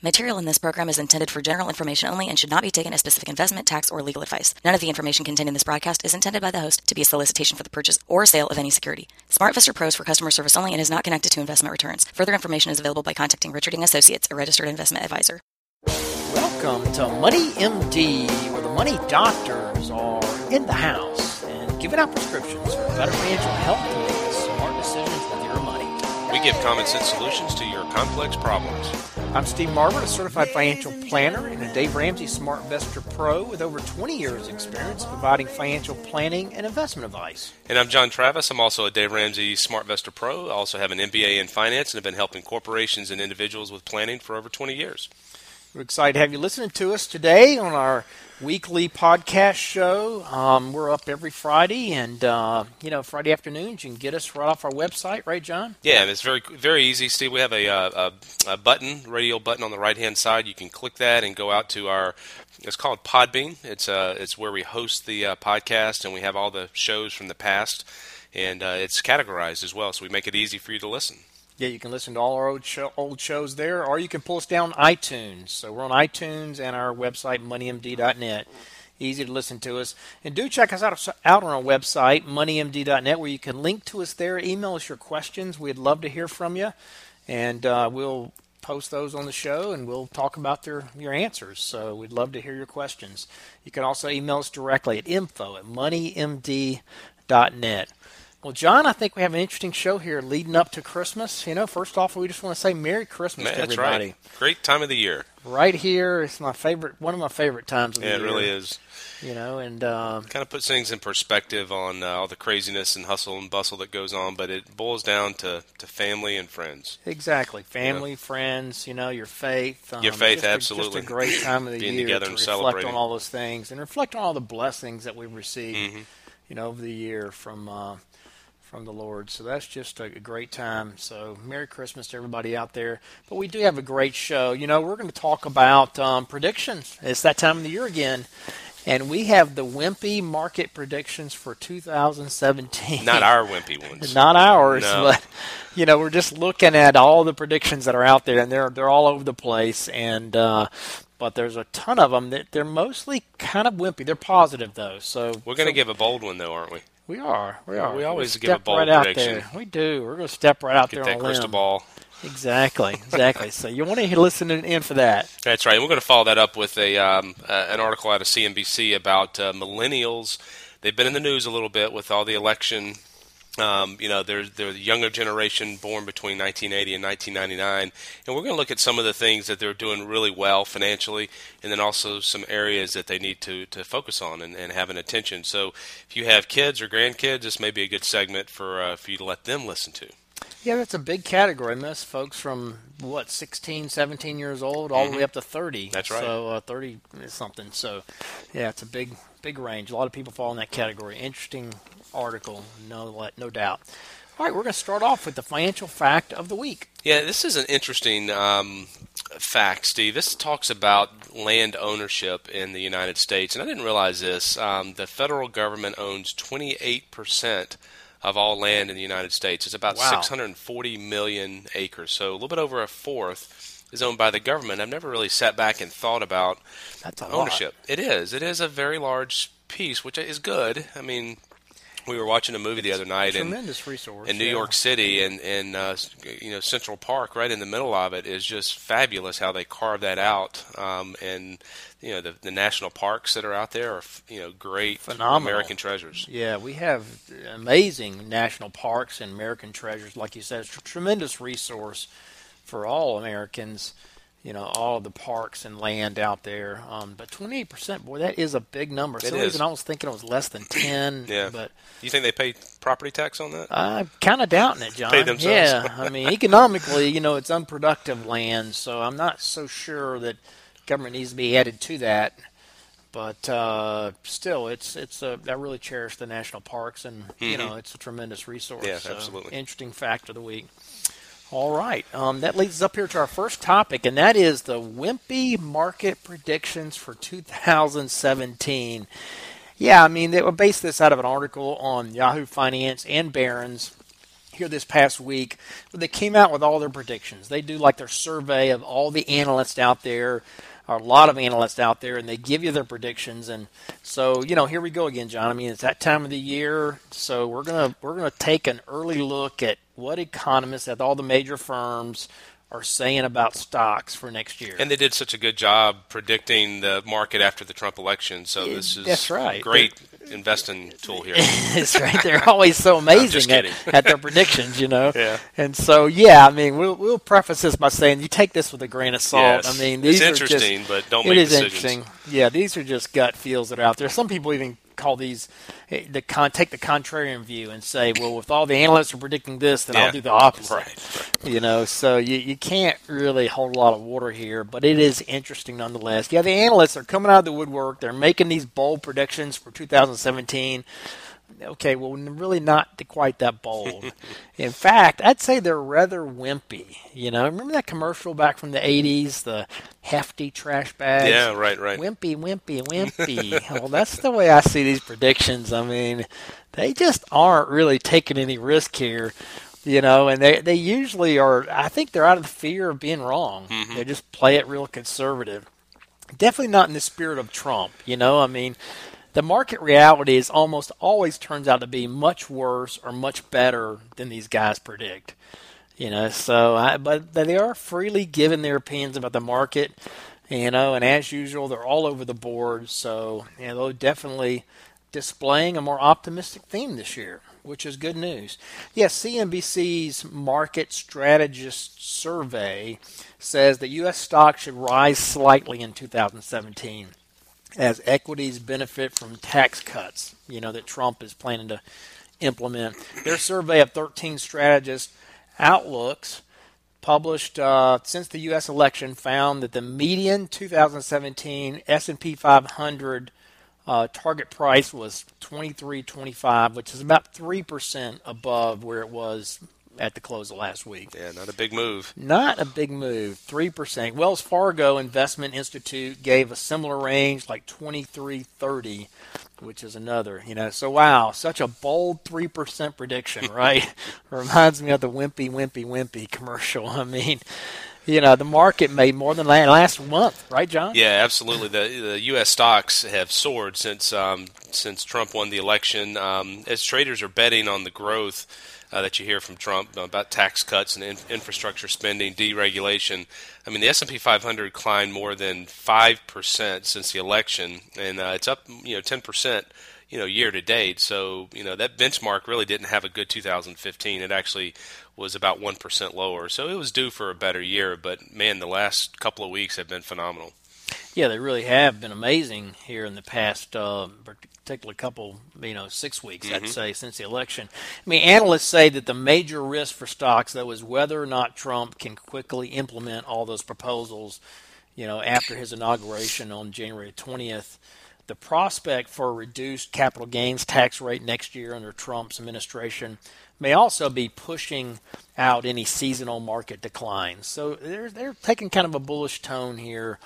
Material in this program is intended for general information only and should not be taken as specific investment, tax, or legal advice. None of the information contained in this broadcast is intended by the host to be a solicitation for the purchase or sale of any security. SmartVestor Pro is for customer service only and is not connected to investment returns. Further information is available by contacting Richard Associates, a registered investment advisor. Welcome to Money MD, where the money doctors are in the house and giving out prescriptions for better financial health We give common sense solutions to your complex problems. I'm Steve Marvin, a certified financial planner and a Dave Ramsey SmartVestor Pro with over 20 years experience providing financial planning and investment advice. And I'm John Travis. I'm also a Dave Ramsey SmartVestor Pro. I also have an MBA in finance and have been helping corporations and individuals with planning for over 20 years. We're excited to have you listening to us today on our weekly podcast show. Um, we're up every Friday, and uh, you know Friday afternoons you can get us right off our website, right, John? Yeah, it's very very easy. Steve, we have a, uh, a, a button, radio button on the right hand side. You can click that and go out to our. It's called Podbean. It's uh, it's where we host the uh, podcast, and we have all the shows from the past, and uh, it's categorized as well, so we make it easy for you to listen. Yeah, you can listen to all our old, show, old shows there, or you can pull us down iTunes. So we're on iTunes and our website, moneymd.net. Easy to listen to us. And do check us out, out on our website, moneymd.net, where you can link to us there. Email us your questions. We'd love to hear from you. And uh, we'll post those on the show and we'll talk about their your answers. So we'd love to hear your questions. You can also email us directly at info at moneymd.net. Well, John, I think we have an interesting show here leading up to Christmas. You know, first off, we just want to say Merry Christmas Man, to that's everybody. right. Great time of the year. Right here, it's my favorite, one of my favorite times of Yeah, the year. it really is. You know, and uh, Kind of puts things in perspective on uh, all the craziness and hustle and bustle that goes on, but it boils down to, to family and friends. exactly, family, friends, you know, your faith. Um, Your faith, just a- absolutely. Just a great time of the year, Being year together to and reflect on all those things and reflect on all the blessings that we've received, Mm-hmm. you know, over the year from. Uh, from the Lord. So that's just a great time. So Merry Christmas to everybody out there. But we do have a great show. You know, we're going to talk about um, predictions. It's that time of the year again. And we have the Wimpy market predictions for 2017. Not our wimpy ones. Not ours, No. but you know, we're just looking at all the predictions that are out there, and they're they're all over the place. And uh, but there's a ton of them that they're mostly kind of wimpy. They're positive though, so We're going to so give a bold one, though, aren't we? We are. We are. We always gonna give a bold right out prediction. there. We do. We're going to step right out Get there that on a crystal limb. ball. Exactly. Exactly. so you want to listen in for that. That's right. And we're going to follow that up with a um, uh, an article out of CNBC about uh, millennials. They've been in the news a little bit with all the election. Um, you know, they're they're the younger generation born between 1980 and 1999, and we're going to look at some of the things that they're doing really well financially, and then also some areas that they need to to focus on and, and have an attention. So, if you have kids or grandkids, this may be a good segment for uh, for you to let them listen to. Yeah, that's a big category. I that's folks from what 16, 17 years old all the way up to 30. Mm-hmm. That's right. So uh, 30 is something. So yeah, it's a big big range. A lot of people fall in that category. Interesting article, no no doubt. All right, we're going to start off with the financial fact of the week. Yeah, this is an interesting um, fact, Steve. This talks about land ownership in the United States, and I didn't realize this. Um, the federal government owns 28% of all land in the United States. It's about Wow. 640 million acres, so a little bit over a fourth is owned by the government. I've never really sat back and thought about That's a lot. ownership. It is. It is a very large piece, which is good. I mean, we were watching a movie the other night, and Tremendous resource in New yeah. York City and in uh, you know Central Park, right in the middle of it, is just fabulous how they carve that out. Um, and you know the the national parks that are out there are you know great Phenomenal. American treasures. Yeah, we have amazing national parks and American treasures. Like you said, it's a tremendous resource for all Americans. You know, all of the parks and land out there. Um, but 28%, boy, that is a big number. Some reason, I was thinking it was less than 10. Yeah. But You think they pay property tax on that? I'm kind of doubting it, John. Pay themselves. Yeah, I mean, economically, you know, it's unproductive land, so I'm not so sure that government needs to be added to that. But uh, still, it's it's a, I really cherish the national parks, and you know, it's a tremendous resource. Mm-hmm. Yeah, So, absolutely. Interesting fact of the week. All right, um, that leads us up here to our first topic, and that is the Wimpy market predictions for 2017. Yeah, I mean, they would base this out of an article on Yahoo Finance and Barron's. here this past week. They came out with all their predictions. They do like their survey of all the analysts out there a lot of analysts out there, and they give you their predictions. And so, you know, here we go again, John. I mean, it's that time of the year, so we're gonna we're gonna take an early look at what economists at all the major firms are saying about stocks for next year. And they did such a good job predicting the market after the Trump election. So this is that's right. great investing tool here. that's right. They're always so amazing at, at, their predictions, you know. Yeah. And so, yeah, I mean, we'll we'll preface this by saying you take this with a grain of salt. Yes. I mean, these it's interesting, are just, but don't it make is decisions. interesting. Yeah, these are just gut feels that are out there. Some people even call these eh, the con take the contrarian view and say, well, if all the analysts are predicting this, then Yeah. I'll do the opposite. Right, right. You know, so you, you can't really hold a lot of water here, but it is interesting nonetheless. Yeah, the analysts are coming out of the woodwork. They're making these bold predictions for 2017. Okay, well, really not quite that bold. In fact, I'd say they're rather wimpy. You know, remember that commercial back from the 80s, the hefty trash bags? Yeah, right, right. Wimpy, wimpy, wimpy. well, that's the way I see these predictions. I mean, they just aren't really taking any risk here, you know, and they, they usually are, I think they're out of the fear of being wrong. Mm-hmm. They just play it real conservative. Definitely not in the spirit of Trump, you know, I mean, the market reality is almost always turns out to be much worse or much better than these guys predict. You know, so I, but they are freely giving their opinions about the market, you know, and as usual, they're all over the board. So, you know, they're definitely displaying a more optimistic theme this year, which is good news. Yes, CNBC's Market Strategist Survey says that U.S. stocks should rise slightly in 2017 as equities benefit from tax cuts, you know, that Trump is planning to implement. Their survey of 13 strategists outlooks published uh, since the U.S. election found that the median 2017 S&P 500 uh, target price was 23.25, which is about three percent above where it was at the close of last week. Yeah, not a big move. Not a big move, three percent. Wells Fargo Investment Institute gave a similar range, like twenty three thirty, which is another. You know, so wow, such a bold three percent prediction, right? Reminds me of the wimpy, wimpy, wimpy commercial. I mean, you know, the market made more than last month, right, John? Yeah, absolutely. The the U.S. stocks have soared since um, since Trump won the election. Um, as traders are betting on the growth uh, that you hear from Trump about tax cuts and in- infrastructure spending, deregulation. I mean, the S and P 500 climbed more than five percent since the election, and uh, it's up you know ten percent you know year to date. So you know that benchmark really didn't have a good 2015. It actually was about one percent lower. So it was due for a better year. But man, the last couple of weeks have been phenomenal. Yeah, they really have been amazing here in the past, uh, particularly a couple, you know, six weeks, Mm-hmm. I'd say, since the election. I mean, analysts say that the major risk for stocks, though, is whether or not Trump can quickly implement all those proposals, you know, after his inauguration on January 20th. The prospect for a reduced capital gains tax rate next year under Trump's administration may also be pushing out any seasonal market declines. So they're they're taking kind of a bullish tone here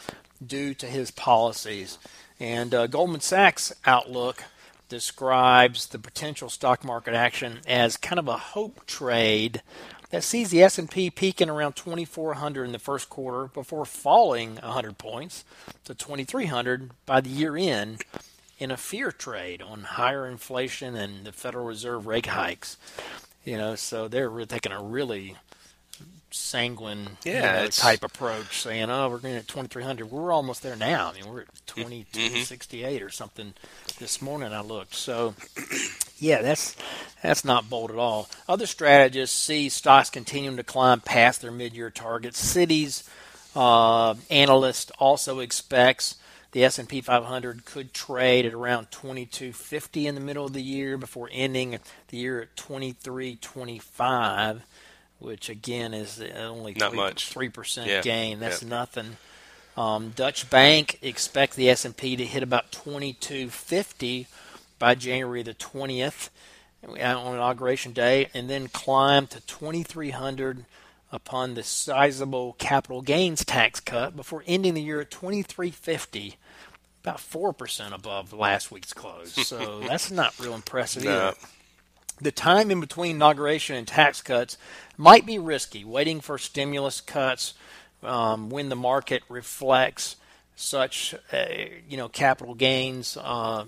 due to his policies. And uh, Goldman Sachs outlook describes the potential stock market action as kind of a hope trade that sees the S&P peaking around 2400 in the first quarter before falling 100 points to 2300 by the year end in a fear trade on higher inflation and the Federal Reserve rate hikes. You know, so they're taking a really sanguine you know, type approach, saying, "Oh, we're going at 2300. We're almost there now. I mean, we're at 2268 or something this morning. I looked. So, yeah, that's that's not bold at all. Other strategists see stocks continuing to climb past their mid-year targets. Citi's uh, analyst also expects the S&P 500 could trade at around 2250 in the middle of the year before ending the year at 2325 which again is only Not three, much. three percent Yeah. gain. That's Yeah. nothing. Um, Deutsche Bank expect the S and P to hit about twenty two fifty by January the twentieth on inauguration day, and then climb to twenty three hundred upon the sizable capital gains tax cut before ending the year at twenty three fifty. About four percent above last week's close, so that's not real impressive No. either. The time in between inauguration and tax cuts might be risky. Waiting for stimulus cuts um, when the market reflects such, uh, you know, capital gains, uh,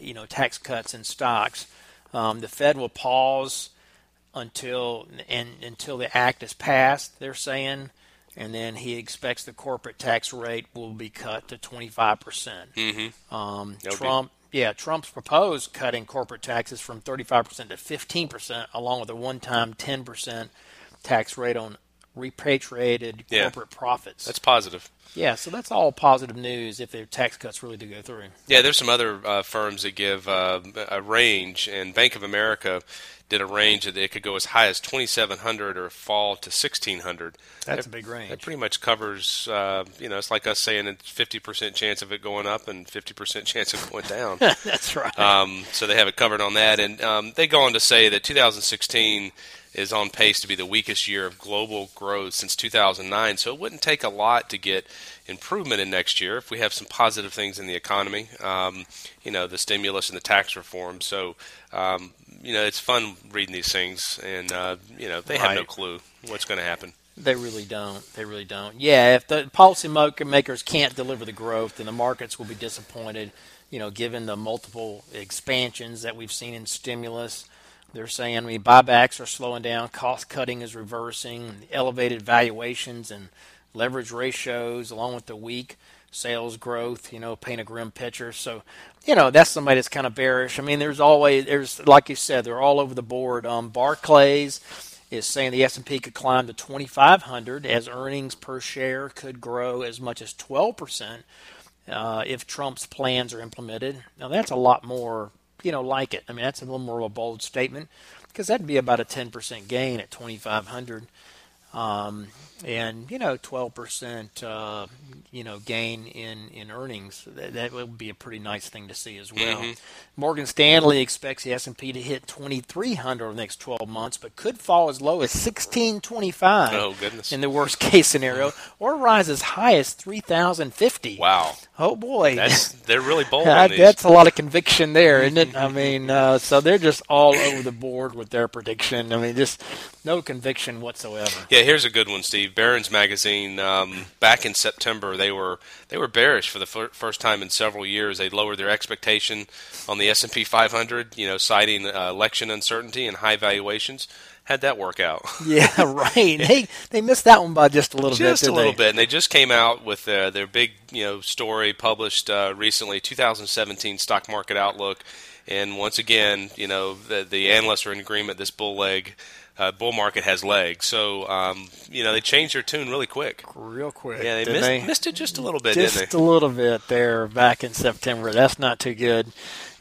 you know, tax cuts in stocks. Um, the Fed will pause until and until the act is passed. They're saying, and then he expects the corporate tax rate will be cut to 25 percent. Mm-hmm. Um, Trump, be- yeah, Trump's proposed cutting corporate taxes from 35 percent to 15 percent, along with a one-time 10 percent tax rate on repatriated Yeah. corporate profits. That's positive. yeah, so that's all positive news if their tax cuts really do go through. Yeah, there's some other uh, firms that give uh, a range, and Bank of America did a range that it could go as high as 2,700 or fall to 1,600. That's That- a big range. That pretty much covers, uh, you know, it's like us saying it's 50% chance of it going up and 50% chance of it going down. that's right. Um, so they have it covered on that, and um, they go on to say that 2016 is on pace to be the weakest year of global growth since 2009. So it wouldn't take a lot to get improvement in next year if we have some positive things in the economy. Um, you know, the stimulus and the tax reform. So um, you know, it's fun reading these things, and uh, you know, they have no clue what's going to happen. They really don't. They really don't. Yeah, if the policy makers can't deliver the growth, then the markets will be disappointed. You know, given the multiple expansions that we've seen in stimulus, they're saying, I mean, buybacks are slowing down, cost cutting is reversing, elevated valuations and leverage ratios, along with the weak sales growth, you know, paint a grim picture. So, you know, that's somebody that's kind of bearish. I mean, there's always, there's like you said, they're all over the board. Um, Barclays is saying the S&P could climb to 2500 as earnings per share could grow as much as 12% uh, if Trump's plans are implemented. Now that's a lot more, you know, like it. I mean, that's a little more of a bold statement because that'd be about a 10% gain at 2500 um, and you know 12% uh, you know gain in in earnings that, that would be a pretty nice thing to see as well morgan stanley expects the s&p to hit 2300 over the next 12 months but could fall as low as 1625 Oh, goodness. in the worst case scenario or rise as high as 3050 Wow, oh boy that's they're really bold on these. that's a lot of conviction there, isn't it? I mean, uh, so they're just all over the board with their prediction. I mean, just no conviction whatsoever. Yeah, here's a good one, Steve. Barron's magazine. Um, back in September, they were they were bearish for the fir- first time in several years. They lowered their expectation on the S and P 500. You know, citing uh, election uncertainty and high valuations. Had that work out? Yeah, right. They they missed that one by just a little bit. just a little they? bit, and they just came out with uh, their big you know story published uh, recently, 2017 stock market outlook. And once again, you know the the analysts are in agreement. This bull leg. Uh, bull market has legs, so um, you know they changed their tune really quick. Real quick. Yeah, they didn't missed, missed it just a little bit, just didn't a little bit there back in September. That's not too good.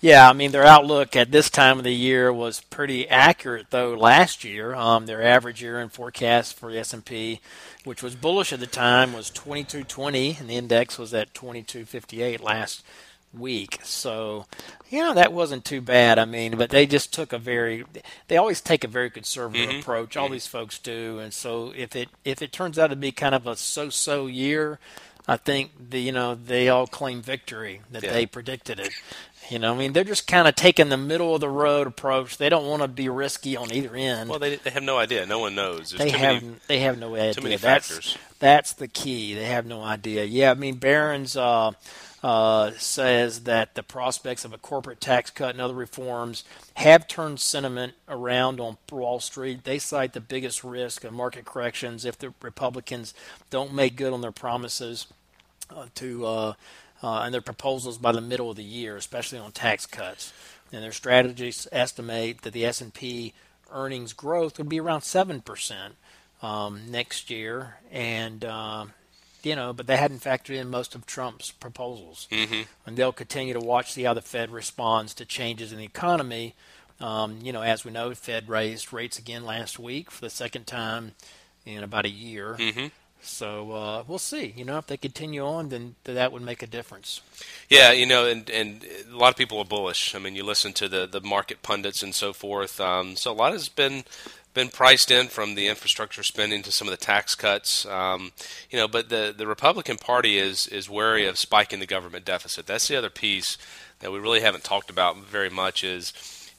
Yeah, I mean their outlook at this time of the year was pretty accurate though last year. Um, their average year end forecast for the S and P, which was bullish at the time, was twenty two twenty, and the index was at twenty two fifty eight last week. So, you know, that wasn't too bad. I mean, but they just took a very they always take a very conservative Mm-hmm. approach. All these folks do. And so if it if it turns out to be kind of a so-so year, I think the you know, they all claim victory that Yeah. they predicted it. You know, I mean, they're just kind of taking the middle of the road approach. They don't want to be risky on either end. Well, they, they have no idea. No one knows. There's they have many, they have no idea. Too many factors. that's the key. They have no idea. Yeah, I mean Barron's uh, uh, says that the prospects of a corporate tax cut and other reforms have turned sentiment around on Wall Street. They cite the biggest risk of market corrections if the Republicans don't make good on their promises uh, to uh, uh, and their proposals by the middle of the year, especially on tax cuts. And their strategies estimate that the S&P earnings growth would be around seven percent um, next year, and uh, you know, but they hadn't factored in most of Trump's proposals. Mhm. And they'll continue to watch see how the Fed responds to changes in the economy. Um, you know, as we know, Fed raised rates again last week for the second time in about a year. Mhm. So uh, we'll see. You know, if they continue on, then that would make a difference. Yeah, you know, and and a lot of people are bullish. I mean, you listen to the the market pundits and so forth. Um, so a lot has been been priced in from the infrastructure spending to some of the tax cuts. Um, you know, but the the Republican Party is is wary of spiking the government deficit. That's the other piece that we really haven't talked about very much. Is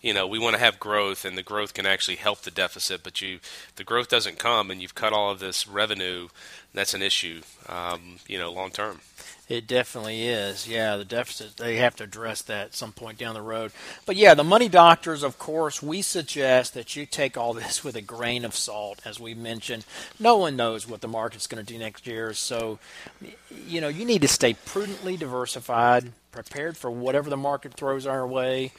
you know, we want to have growth, and the growth can actually help the deficit. But you, the growth doesn't come, and you've cut all of this revenue, that's an issue, um, you know, long term. It definitely is. Yeah, the deficit, they have to address that at some point down the road. But yeah, the money doctors, of course, we suggest that you take all this with a grain of salt. As we mentioned, no one knows what the market's going to do next year. So, you know, you need to stay prudently diversified, prepared for whatever the market throws our way.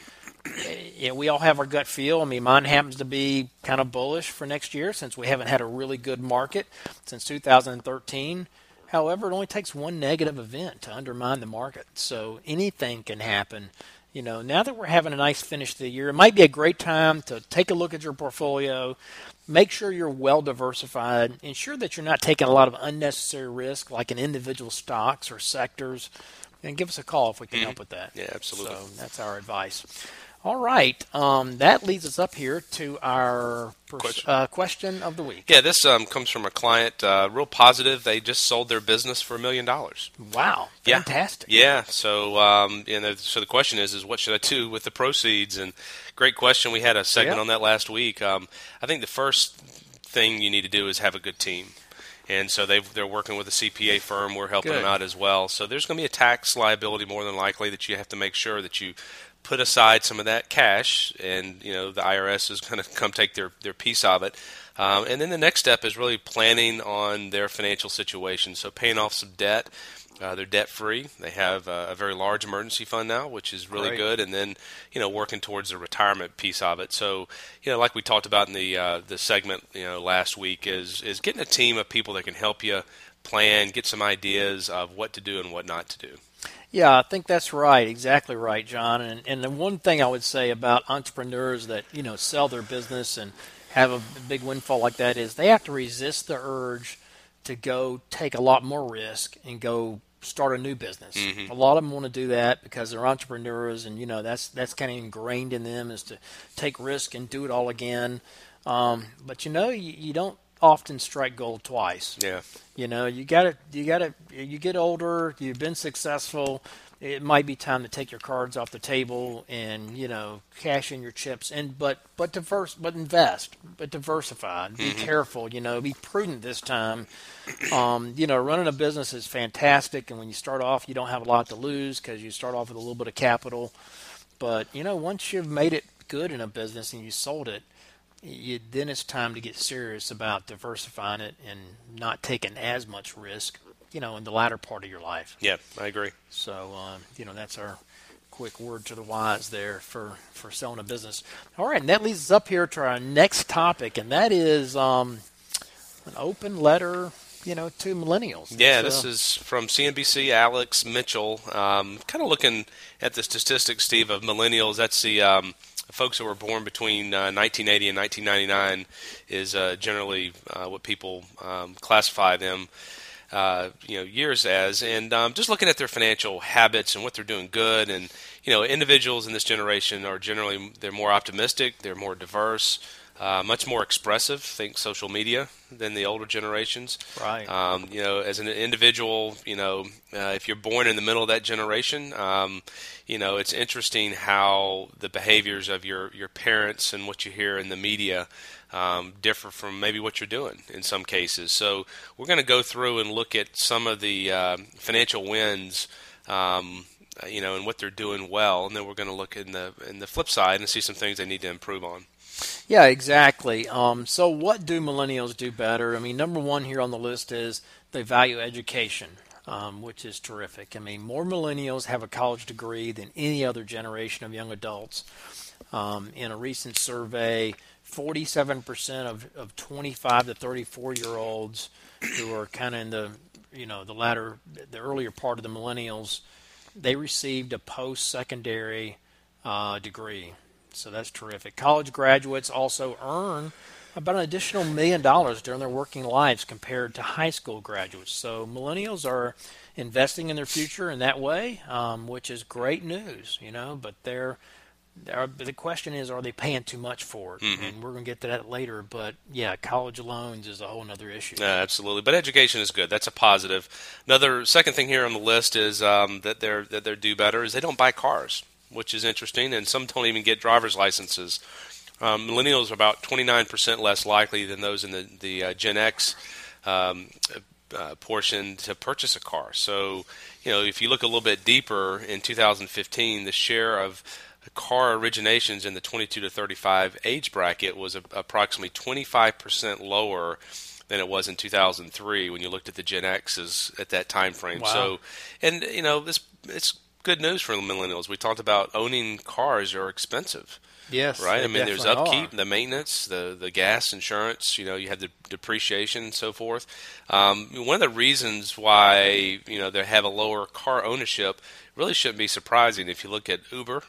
You know, we all have our gut feel. I mean, mine happens to be kind of bullish for next year since we haven't had a really good market since 2013. However, it only takes one negative event to undermine the market. So anything can happen. You know, now that we're having a nice finish to the year, it might be a great time to take a look at your portfolio. Make sure you're well diversified. Ensure that you're not taking a lot of unnecessary risk, like in individual stocks or sectors. And give us a call if we can mm-hmm. help with that. Yeah, absolutely. So that's our advice. All right. Um, that leads us up here to our pers- question. Uh, question. of the week. Yeah, this um, comes from a client, uh, real positive. They just sold their business for a million dollars. Wow, fantastic. Yeah, yeah. So, um, know, so the question is, is what should I do with the proceeds? And great question. We had a segment on that last week. Um, I think the first thing you need to do is have a good team and so they they're working with a CPA firm. We're helping Good. them out as well. So there's going to be a tax liability more than likely that you have to make sure that you put aside some of that cash, and you know the IRS is going to come take their their piece of it. Um, and then the next step is really planning on their financial situation. So paying off some debt. Uh, they're debt free. They have uh, a very large emergency fund now, which is really right. good. And then, you know, working towards the retirement piece of it. So, you know, like we talked about in the uh, the segment, you know, last week, is is getting a team of people that can help you plan, get some ideas of what to do and what not to do. Yeah, I think that's right. Exactly right, John. And and the one thing I would say about entrepreneurs that you know sell their business and have a big windfall like that is they have to resist the urge to go take a lot more risk and go start a new business. Mm-hmm. A lot of them want to do that because they're entrepreneurs, and you know that's that's kind of ingrained in them is to take risk and do it all again. Um, but you know, you, you don't often strike gold twice. Yeah. You know, you got to you got to you get older, you've been successful, it might be time to take your cards off the table and, you know, cash in your chips and but but diverse but invest, but diversify. Be mm-hmm. careful, you know, be prudent this time. Um, you know, running a business is fantastic and when you start off you don't have a lot to lose cuz you start off with a little bit of capital. But, you know, once you've made it good in a business and you sold it, you, then it's time to get serious about diversifying it and not taking as much risk, you know, in the latter part of your life. Yeah, I agree. So, uh, you know, that's our quick word to the wise there for, for selling a business. All right, and that leads us up here to our next topic, and that is um, an open letter you know, to millennials. Yeah, so. this is from CNBC. Alex Mitchell, um, kind of looking at the statistics, Steve, of millennials. That's the um, folks who were born between uh, 1980 and 1999 is uh, generally uh, what people um, classify them. Uh, you know, years as, and um, just looking at their financial habits and what they're doing good, and you know, individuals in this generation are generally they're more optimistic, they're more diverse, uh, much more expressive. Think social media than the older generations. Right. Um, you know, as an individual, you know, uh, if you're born in the middle of that generation, um, you know, it's interesting how the behaviors of your your parents and what you hear in the media. Um, differ from maybe what you're doing in some cases. So we're going to go through and look at some of the uh, financial wins um, you know, and what they're doing well, and then we're going to look in the in the flip side and see some things they need to improve on. Yeah, exactly. Um, so, what do millennials do better? I mean, number one here on the list is they value education, um, which is terrific. I mean, more millennials have a college degree than any other generation of young adults. Um, in a recent survey, 47% of, of 25 to 34 year olds who are kind of in the you know the latter, the earlier part of the millennials, they received a post secondary uh, degree. So that's terrific. College graduates also earn about an additional million dollars during their working lives compared to high school graduates. So millennials are investing in their future in that way, um, which is great news, you know. But they're, they're, the question is, are they paying too much for it? Mm-hmm. And we're going to get to that later. But yeah, college loans is a whole other issue. Yeah, absolutely. But education is good. That's a positive. Another second thing here on the list is um, that they're that they do better is they don't buy cars which is interesting, and some don't even get driver's licenses. Um, millennials are about 29% less likely than those in the, the uh, Gen X um, uh, portion to purchase a car. So, you know, if you look a little bit deeper in 2015, the share of car originations in the 22 to 35 age bracket was a, approximately 25% lower than it was in 2003 when you looked at the Gen X's at that time frame. Wow. So, and you know, this it's good news for the millennials. We talked about owning cars are expensive. Yes, right. I mean, there's upkeep, are. the maintenance, the the gas, insurance. You know, you have the depreciation and so forth. Um, one of the reasons why you know they have a lower car ownership really shouldn't be surprising if you look at Uber.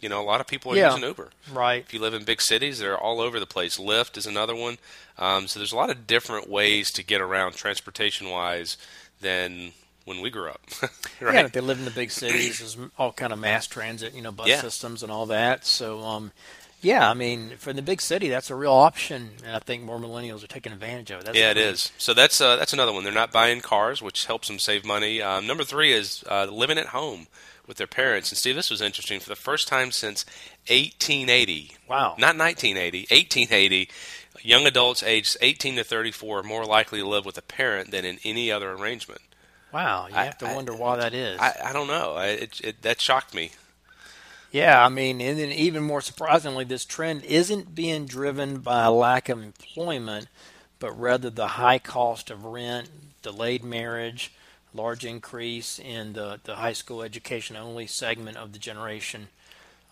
You know, a lot of people are Yeah. using Uber. Right. If you live in big cities, they're all over the place. Lyft is another one. Um, so there's a lot of different ways to get around transportation wise than when we grew up. right? Yeah, they live in the big cities, there's all kind of mass transit, you know, bus Yeah. systems and all that. So, um, yeah, I mean, for the big city, that's a real option, and I think more millennials are taking advantage of it. That's yeah, it great. is. So that's uh, that's another one. They're not buying cars, which helps them save money. Um, number three is uh, living at home with their parents. And Steve, this was interesting. For the first time since 1880, Wow. not 1980, 1880, young adults aged 18 to 34 are more likely to live with a parent than in any other arrangement. Wow, you I- have to I- wonder why that is. I, I don't know. I, it, it, that shocked me. Yeah, I mean, and then even more surprisingly, this trend isn't being driven by a lack of employment, but rather the high cost of rent, delayed marriage, large increase in the, the high school education only segment of the generation.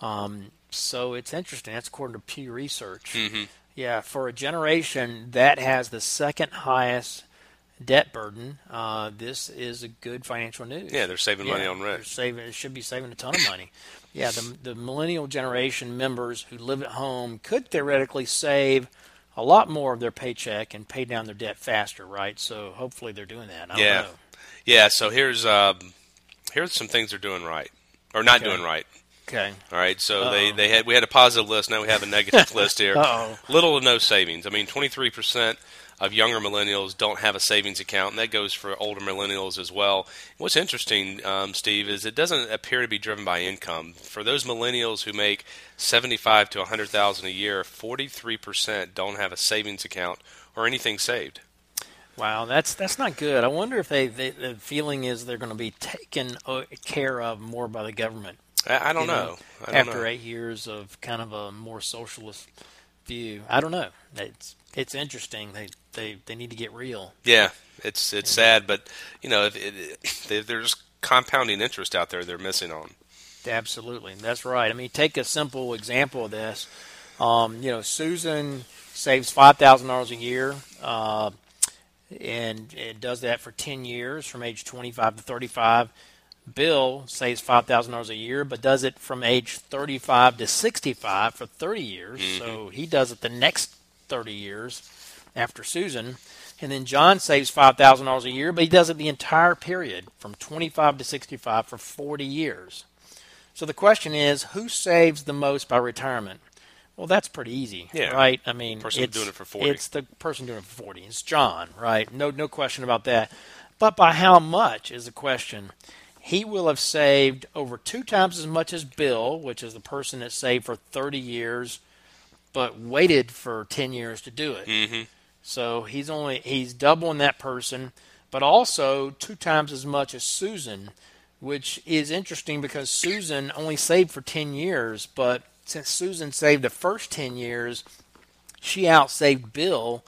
Um, so it's interesting. That's according to Pew Research. Mm-hmm. Yeah, for a generation that has the second highest debt burden, uh, this is a good financial news. Yeah, they're saving money Yeah, on They're rent. saving. It should be saving a ton of money. Yeah, the the millennial generation members who live at home could theoretically save a lot more of their paycheck and pay down their debt faster, right? So hopefully they're doing that. I Yeah. don't know. Yeah. So here's um, here's some things they're doing right or not Okay. doing right. Okay. All right, so they, Uh-oh. they had we had a positive list. Now we have a negative list here. Uh-oh. Little to no savings. I mean, twenty three percent of younger millennials don't have a savings account, and that goes for older millennials as well. What's interesting, um, Steve, is it doesn't appear to be driven by income. For those millennials who make seventy five to a hundred thousand a year, forty three percent don't have a savings account or anything saved. Wow, that's that's not good. I wonder if they, they the feeling is they're going to be taken uh, care of more by the government. I, I don't you know. I don't after know. eight years of kind of a more socialist view, I don't know. It's it's interesting. They they, they need to get real. Yeah, it's it's sad, but you know, if it, they- there's compounding interest out there they're missing on. Absolutely, that's right. I mean, take a simple example of this. Um, you know, Susan saves five thousand dollars a year, uh, and it does that for ten years, from age twenty-five to thirty-five. Bill saves five thousand dollars a year, but does it from age thirty-five to sixty-five for thirty years. So he does it the next thirty years after Susan. And then John saves five thousand dollars a year, but he does it the entire period from twenty-five to sixty-five for forty years. So the question is, who saves the most by retirement? Well, that's pretty easy, Yeah. right? I mean, Person it's, doing it for 40. It's the person doing it for forty. It's John, right? No, no question about that. But by how much is the question? He will have saved over two times as much as Bill, which is the person that saved for thirty years, but waited for ten years to do it. Mm-hmm. So he's only he's doubling that person, but also two times as much as Susan, which is interesting because Susan only saved for ten years, but since Susan saved the first ten years, she outsaved Bill,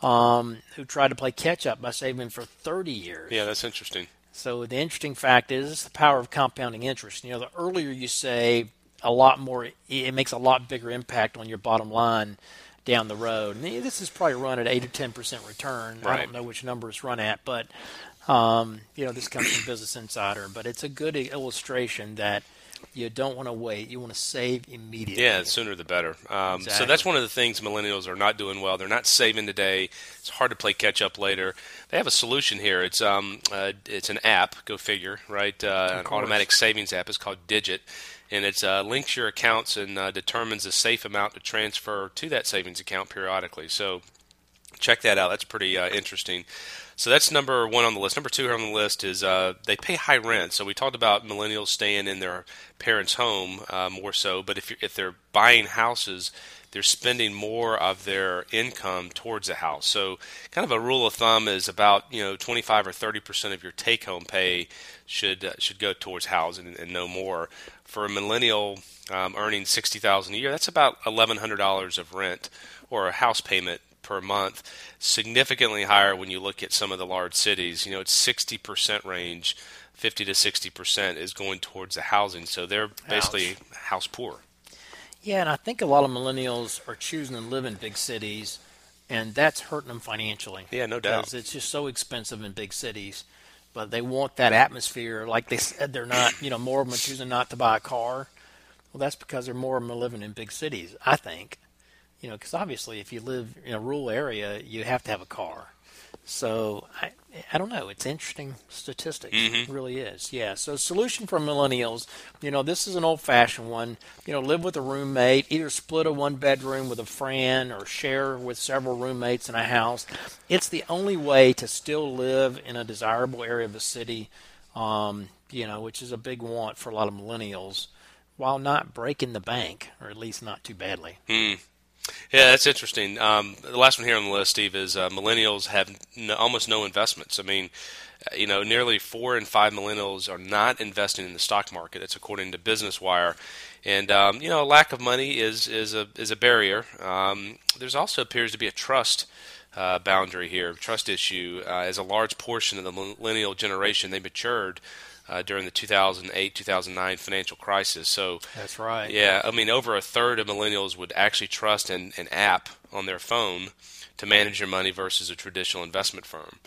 um, who tried to play catch up by saving for thirty years. Yeah, that's interesting. So the interesting fact is it's the power of compounding interest. You know, the earlier you save, a lot more. It makes a lot bigger impact on your bottom line down the road. And this is probably run at eight or ten percent return. I don't know which number it's run at, but um, you know, this comes from Business Insider. But it's a good illustration that you don't want to wait. You want to save immediately. Yeah, the sooner the better. Um, So that's one of the things millennials are not doing well. They're not saving today. It's hard to play catch up later. They have a solution here. It's um, uh, it's an app. Go figure, right? Uh, an automatic savings app. It's called Digit, and it uh, links your accounts and uh, determines a safe amount to transfer to that savings account periodically. So check that out. That's pretty uh, interesting. So that's number one on the list. Number two on the list is uh, they pay high rent. So we talked about millennials staying in their parents' home uh, more so, but if if they're buying houses, they're spending more of their income towards a house. So kind of a rule of thumb is about you know 25 or 30 percent of your take-home pay should uh, should go towards housing and, and no more. For a millennial um, earning sixty thousand a year, that's about eleven hundred dollars of rent or a house payment per month, significantly higher when you look at some of the large cities. You know, it's 60% range, 50 to 60% is going towards the housing. So they're basically Ouch. house poor. Yeah, and I think a lot of millennials are choosing to live in big cities, and that's hurting them financially. Yeah, no doubt. Because it's just so expensive in big cities. But they want that atmosphere. Like they said, they're not, you know, more of them are choosing not to buy a car. Well, that's because they're more of them are living in big cities, I think you know, because obviously if you live in a rural area, you have to have a car. So I, I don't know. It's interesting statistics. Mm-hmm. It really is. Yeah. So solution for millennials, you know, this is an old-fashioned one. You know, live with a roommate, either split a one-bedroom with a friend or share with several roommates in a house. It's the only way to still live in a desirable area of the city. Um, you know, which is a big want for a lot of millennials, while not breaking the bank, or at least not too badly. Mm. Yeah, that's interesting. Um, the last one here on the list, Steve, is uh, millennials have almost no investments. I mean, uh, you know, nearly four in five millennials are not investing in the stock market. That's according to Business Wire. And um, you know, lack of money is is a is a barrier. Um, there's also appears to be a trust uh, boundary here, trust issue, uh, as a large portion of the millennial generation they matured uh, during the 2008 2009 financial crisis. So that's right. Yeah, I mean, over a third of millennials would actually trust an, an app on their phone to manage their money versus a traditional investment firm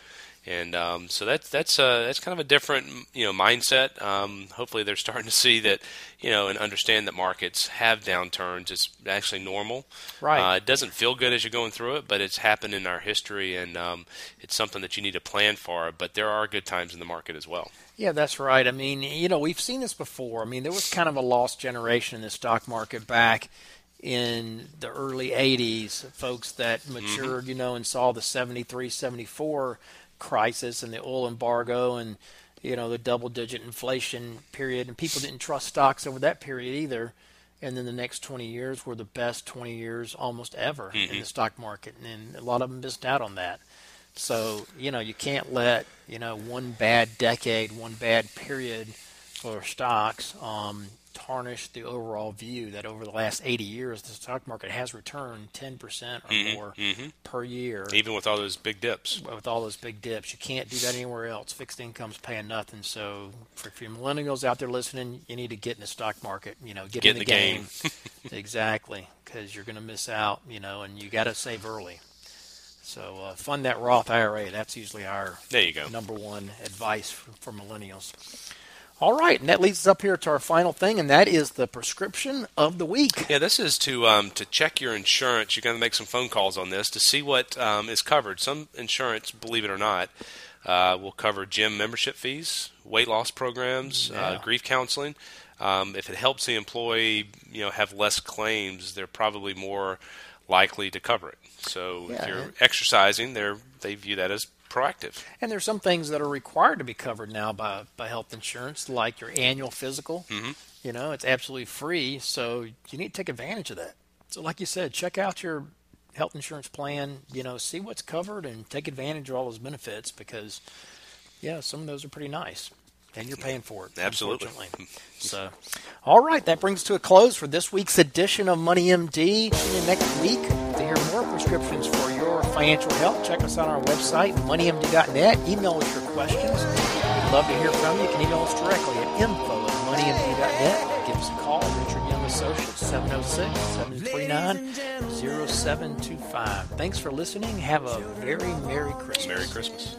and um, so that's that's uh, that's kind of a different you know mindset. Um, hopefully, they're starting to see that you know and understand that markets have downturns. It's actually normal. Right. Uh, it doesn't feel good as you're going through it, but it's happened in our history, and um, it's something that you need to plan for. But there are good times in the market as well. Yeah, that's right. I mean, you know, we've seen this before. I mean, there was kind of a lost generation in the stock market back in the early 80s, folks that mm-hmm. matured, mm-hmm. you know, and saw the 73, 74 crisis and the oil embargo and you know the double digit inflation period and people didn't trust stocks over that period either and then the next 20 years were the best 20 years almost ever mm-hmm. in the stock market and a lot of them missed out on that so you know you can't let you know one bad decade one bad period for stocks um, tarnish the overall view that over the last 80 years, the stock market has returned 10% or mm-hmm, more mm-hmm. per year. Even with all those big dips. With all those big dips. You can't do that anywhere else. Fixed income's paying nothing. So for, for millennials out there listening, you need to get in the stock market. You know, get, get in the, the game. game. exactly. Because you're going to miss out, you know, and you got to save early. So uh, fund that Roth IRA. That's usually our there you go. number one advice for, for millennials. All right, and that leads us up here to our final thing, and that is the prescription of the week. Yeah, this is to um, to check your insurance. You're going to make some phone calls on this to see what um, is covered. Some insurance, believe it or not, uh, will cover gym membership fees, weight loss programs, uh, yeah. uh, grief counseling. Um, if it helps the employee, you know, have less claims, they're probably more likely to cover it. So yeah, if you're exercising, they they view that as proactive. And there's some things that are required to be covered now by, by health insurance, like your annual physical. Mm-hmm. You know, it's absolutely free, so you need to take advantage of that. So, like you said, check out your health insurance plan. You know, see what's covered and take advantage of all those benefits because, yeah, some of those are pretty nice and you're paying for it. Absolutely. so, all right, that brings to a close for this week's edition of Money MD. See you next week to hear more prescriptions for your financial health. Check us out on our website, moneymd.net. Email us your questions. We'd love to hear from you. You can email us directly at info at moneymd.net. Give us a call, Richard Young Associates, 706 739 0725. Thanks for listening. Have a very Merry Christmas. Merry Christmas.